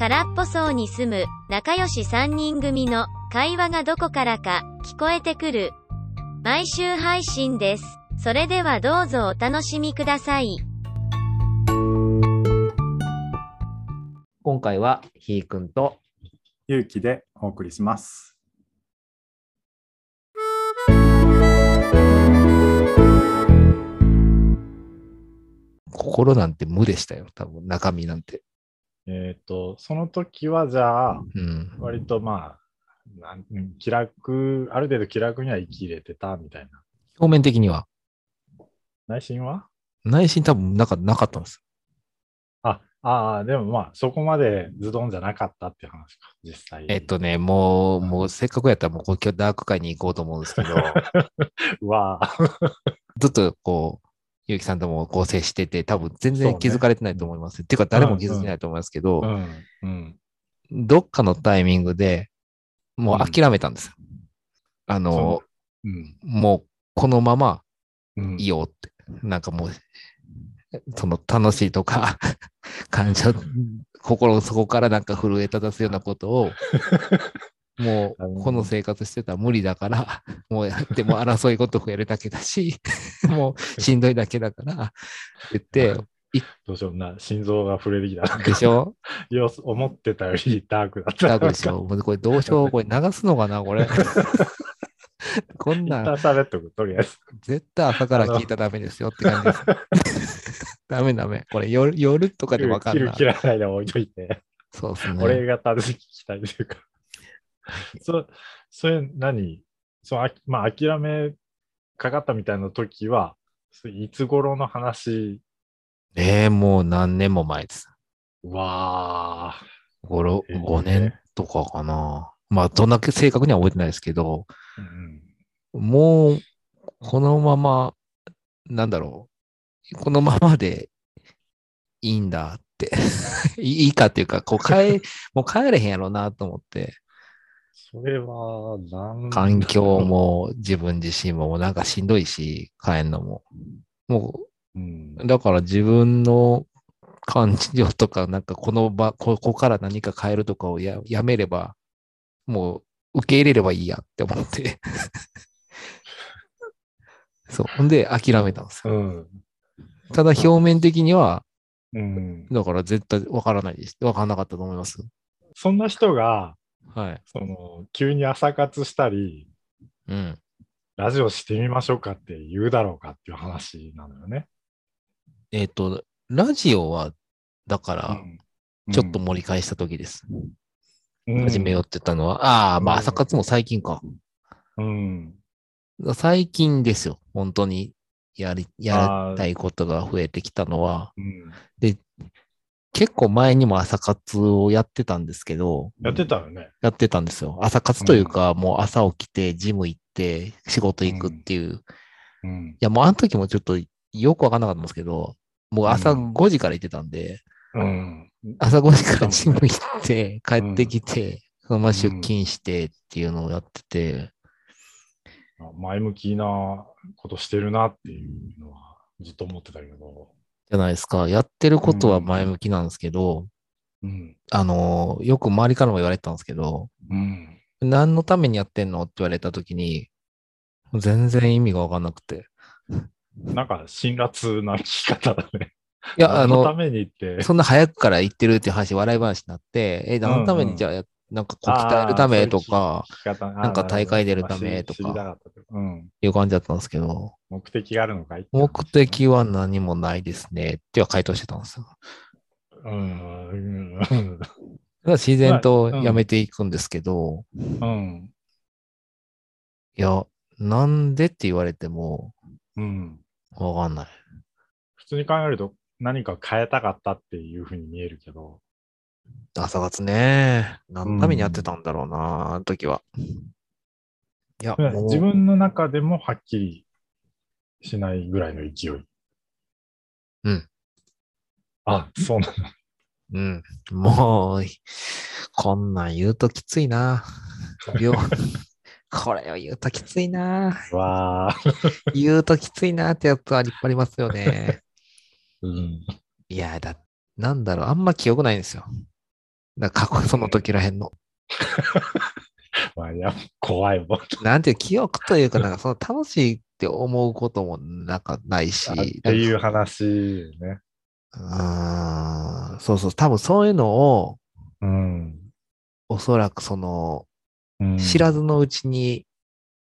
空っぽ層に住む仲良し3人組の会話がどこからか聞こえてくる。毎週配信です。それではどうぞお楽しみください。今回はひーくんと勇気でお送りします。心なんて無でしたよ、多分中身なんて。えっ、と、その時はじゃあ、うん。割とまあ、なんうん気楽、ある程度気楽には生きれてたみたいな。表面的には？内心は？内心多分なかなかったんです。あ、ああ、でもまあ、そこまでズドンじゃなかったっていう話か、実際。えっとね、もう、もうせっかくやったらもう今日ダーク会に行こうと思うんですけど、うわあ、ずっとこう、ゆうきさんとも合成してて、多分全然気づかれてないと思います。っていうか誰も気づいてないと思いますけど、うん、うん。どっかのタイミングでもう諦めたんですよ。あのそ、うん、もうこのままうん。いいよって。なんかもう、その楽しいとか、感情、心の底からなんか震え立たすようなことを、もうこの生活してたら無理だから、もうやっても争い事増えるだけだし、もうしんどいだけだから、言って、どうしような、心臓が震えてきた。でしょ？思ってたよりダークだった。ダークでしょもうこれどうしようこれ流すのかなこれ。こん一なん旦喋っとく、とりあえず。絶対朝から聞いたらダメですよって感じです。ダメダメ。これ夜夜とかでわかんない。切る切らないで置いといて。そうですね。俺が正しく聞きたいというか。そそれ何？そうあまあ、諦めかかったみたいな時は、いつ頃の話？えー、もう何年も前です。わー5、ろえー5年とかかな。まあ、どんだけ正確には覚えてないですけど、うんもう、このまま、なんだろう。このままでいいんだって。いいかっていうか、こう帰、もう帰れへんやろうなと思って、それは何環境も自分自身もなんかしんどいし、帰んのも。もうんう、だから自分の感情とか、なんかこの場、ここから何か変えるとかをややめれば、もう受け入れればいいやって思って。そう。ほんで諦めたんですよ。うん。ただ表面的には、うん。だから絶対わからないです。わからなかったと思います。そんな人が、はい。その、急に朝活したり、うん。ラジオしてみましょうかって言うだろうかっていう話なのよね。えっ、と、ラジオは、だから、ちょっと盛り返した時です。うん始めようって言ったのは、ああ、まあうん朝活も最近か。うん。最近ですよ。本当にやり、やりたいことが増えてきたのは。うん。で、結構前にも朝活をやってたんですけど、やってたよね。やってたんですよ。朝活というか、もう朝起きて、ジム行って、仕事行くっていう。いうん。や、もうあの時もちょっとよくわかんなかったんですけど、もう朝うん5時から行ってたんで、うん。朝5時からジム行って、帰ってきて、そのまま出勤してっていうのをやってて、前向きなことしてるなっていうのはずっと思ってたけど。じゃないですか。やってることは前向きなんですけど、うん。あの、よく周りからも言われてたんですけど、うん。何のためにやってんのって言われた時に、全然意味がわかんなくて。なんか辛辣な聞き方だね。いや、あ何のたの、めにって。そんな早くから言ってるっていう話、笑い話になって、え、何のためにじゃあや、なんかこう鍛えるためとか、ななんか大会出るためとか。いう感じだったんですけど、目的があるのかい目的は何もないですねっては回答してたんですよ。うん。自然とやめていくんですけど、うん。いや、なんでって言われても、うん。わかんない。普通に考えると何か変えたかったっていうふうに見えるけど。朝活ね。何のためにやってたんだろうな、あの時は。いや、自分の中でもはっきりしないぐらいの勢い。うん。あ、そうなの。うん。もう、こんなん言うときついな。病 これを言うときついな。わあ。言うときついなってやつは立派ありますよね。うん。いや、だ、なんだろう、あんま記憶ないんですよ。なんか過去その時らへんの。まあ、いや、怖いもん。なんていう記憶というか、なんかその楽しいって思うこともなんかないし。っていう話ね。うーん。そうそう。多分そういうのを、うん。おそらくその、うん知らずのうちに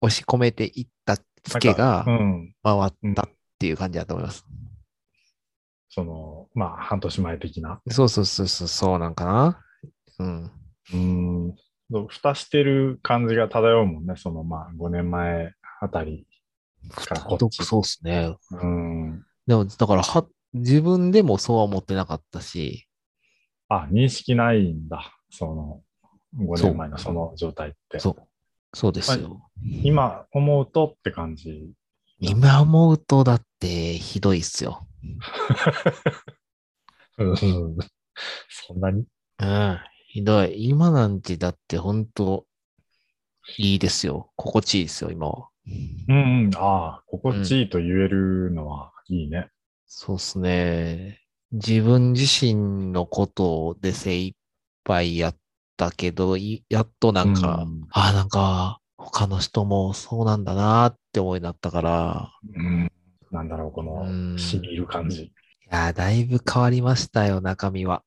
押し込めていったツケがうん。回ったっていう感じだと思います。その、まあ、半年前的な。そうそうそうそう、そうなんかな。うん。うん。蓋してる感じが漂うもんね。その、まあ、5年前あたりからこっち。そうっすね。うん。でも、だからは、自分でもそうは思ってなかったし、あ、認識ないんだ。その、5そう年前のその状態って。そう。そうですよ。今思うとって感じ。今思うと、だって、ひどいっすよ。うんそんなに？うん。ひどい。今なんて、だって、本当いいですよ。心地いいですよ、今は。うんうん。ああ、心地いいと言えるのはいいね。そうっすね。自分自身のことで精一杯やったけど、いやっとなんか、うんああ、なんか、他の人もそうなんだなって思いになったから、うん。なんだろう、このうん、染み入る感じ。いやー、だいぶ変わりましたよ、中身は。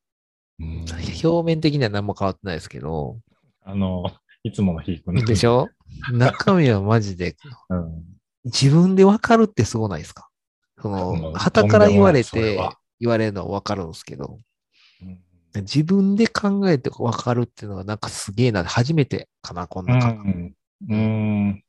うん表面的には何も変わってないですけど、あの、いつものでしょ？中身はマジで、うん。自分でわかるってすごないですか？そもの、う旗から言われて言われるのはわかるんですけど、うん自分で考えてわかるっていうのがなんかすげえな、初めてかな、こんな感覚。うん。うん。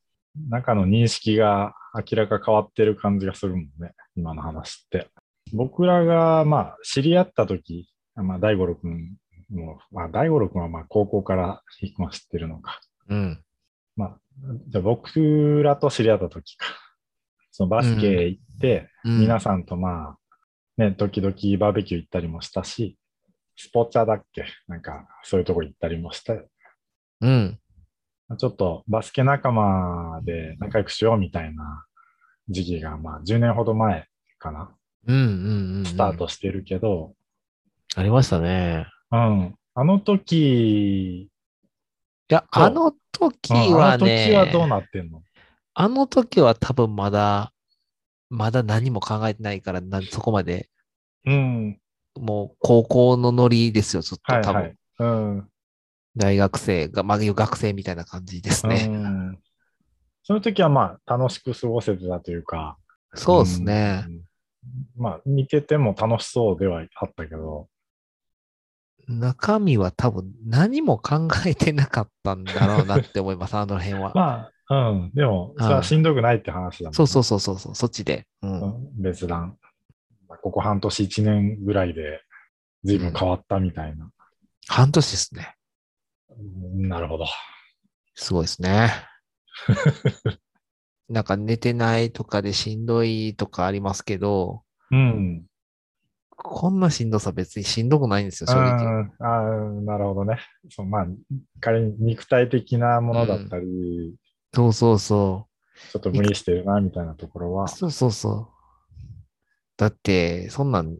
中の認識が明らか変わってる感じがするもんね。今の話って。僕らが、まあ、知り合った時、まあ、大五郎くんも、まあ、大五郎くんはまあ、高校からヒくんは知ってるのか。うん。まあ、じゃあ僕らと知り合った時か。そのバスケ行って、うん皆さんとまあ、ね、時々バーベキュー行ったりもしたし、スポチャだっけ？なんか、そういうとこ行ったりもしたようん。ちょっとバスケ仲間で仲良くしようみたいな時期が、まあ10年ほど前かな。うんうんうん。スタートしてるけど、ありましたね。うん。あの時、いや、あの時うんあのはね、時はどうなってんの？あの時は多分まだ、まだ何も考えてないから、なそこまで、うん。もう高校のノリですよ、ずっと多分。はいはい。うん。大学生が、まあ、学生みたいな感じですうね。ん。その時はまあ楽しく過ごせてたというか。そうですね。うん。まあ見てても楽しそうではあったけど。中身は多分何も考えてなかったんだろうなって思います、あの辺は。まあ、うん。でも、それはしんどくないって話だもんねそうそうそうそうそう、そっちで。うん。うん別段。まあここ半年一年ぐらいで随分変わったみたいな。半年ですね。うんなるほど。すごいですね。なんか寝てないとかでしんどいとかありますけど、うん。こんなしんどさ別にしんどくないんですよ、正直。うんあーなるほどね。そうまあ、仮に肉体的なものだったり、そうそうそちょっと無理してるな、みたいなところはう。。そうそうそう。だって、そんなん、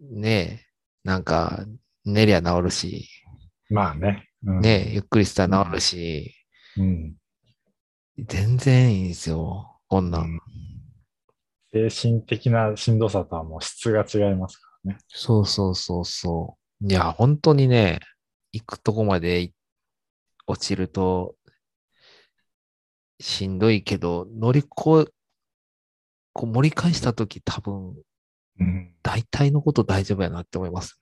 ねえ、なんか、寝りゃ治るし、まあね。うん、ねえ、ゆっくりしたら治るし、うん。全然いいんですよ、こんなん。精神的なしんどさとはもう質が違いますからね。そうそうそうそう。いや、本当にね、行くとこまでい落ちると、しんどいけど、乗り越え、こう盛り返したとき多分、うん。大体のこと大丈夫やなって思います。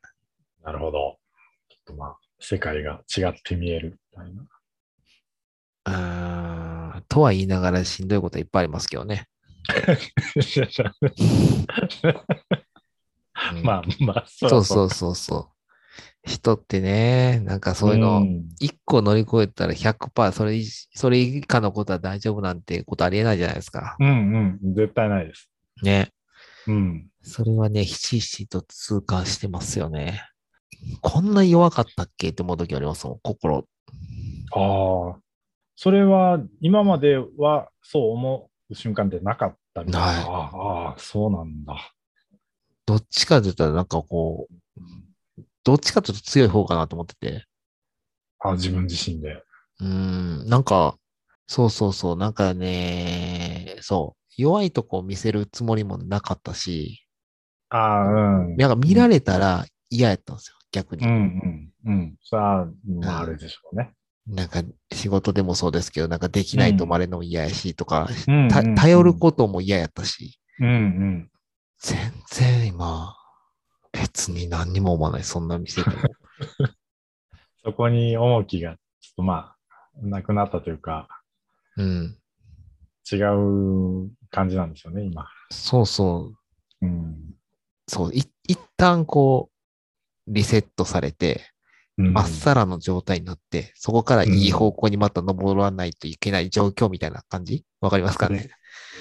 なるほど。ちょっとまあ、世界が違って見えるみたいな。うーん、とは言いながらしんどいことはいっぱいありますけどね。うんまあまあ、そそうそうそうそう。人ってね、なんかそういうの、ん一個乗り越えたら100%それ以、それ以下のことは大丈夫なんてことありえないじゃないですか。うんうん。絶対ないです。ね。うん。それはね、ひしひしと痛感してますよね。こんな弱かったっけって思う時ありますもん、心。ああ。それは、今まではそう思う瞬間ってなかったみたいな。ああ、そうなんだ。どっちかと言ったらなんかこう、どっちかというと強い方かなと思ってて。あ、自分自身で。うーん、なんか、そうそうそう、なんかね、そう、弱いとこを見せるつもりもなかったし、ああ、うん。なんか見られたら嫌やったんですよ、逆に。うんうんうん。さあ、まあ、あれでしょうね。なんか仕事でもそうですけど、なんかできないと思われるのも嫌やしとか、うんた頼ることも嫌やったし、うんうん。全然今、別に何にも思わない、そんな店でも。そこに重きが、ちょっとまあ、なくなったというか、うん。違う感じなんですよね、今。そうそう、うん。そう、い一旦こう、リセットされて、うん。まっさらの状態になって、そこからいい方向にまた登らないといけない状況みたいな感じ？わかりますかね、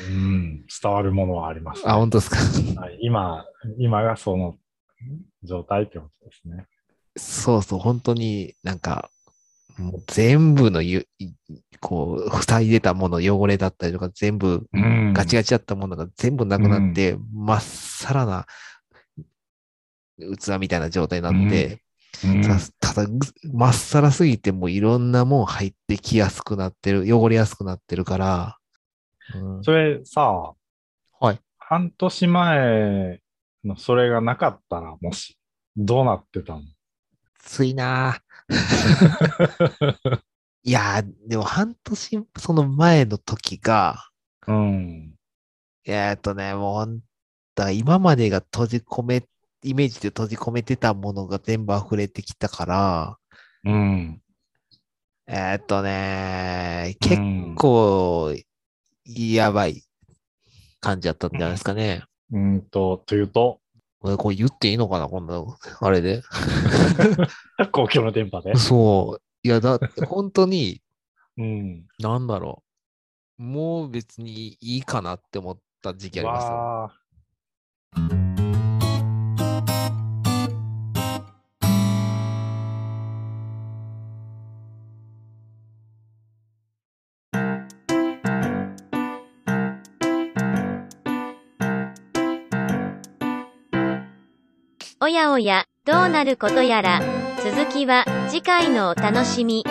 うん、伝わるものはあります、ね。あ、本当ですか？はい。今、今がその状態ってことですね。そうそう、本当になんか、もう全部のゆ、いこう、塞いでたもの、汚れだったりとか、全部うん。ガチガチだったものが全部なくなって、まっさらな器みたいな状態になって、うん。たただ、ぐまっさらすぎてもういろんなもん入ってきやすくなってる、汚れやすくなってるから、うん。それさ、はい。半年前のそれがなかったら、もし、どうなってたの？ついなぁ。いやー、でも半年、その前の時が、うん。えーっとね、もう今までが閉じ込め、イメージで閉じ込めてたものが全部溢れてきたから、うん。えーっとね、結結構、やばい感じだったんじゃないですかね。うんと、というと、これこれ言っていいのかなこんな、あれで。公共の電波で？そう。いや、だって本当に、うん。なんだろう。もう別にいいかなって思った時期ありますよ。おやおや、どうなることやら。続きは次回のお楽しみ。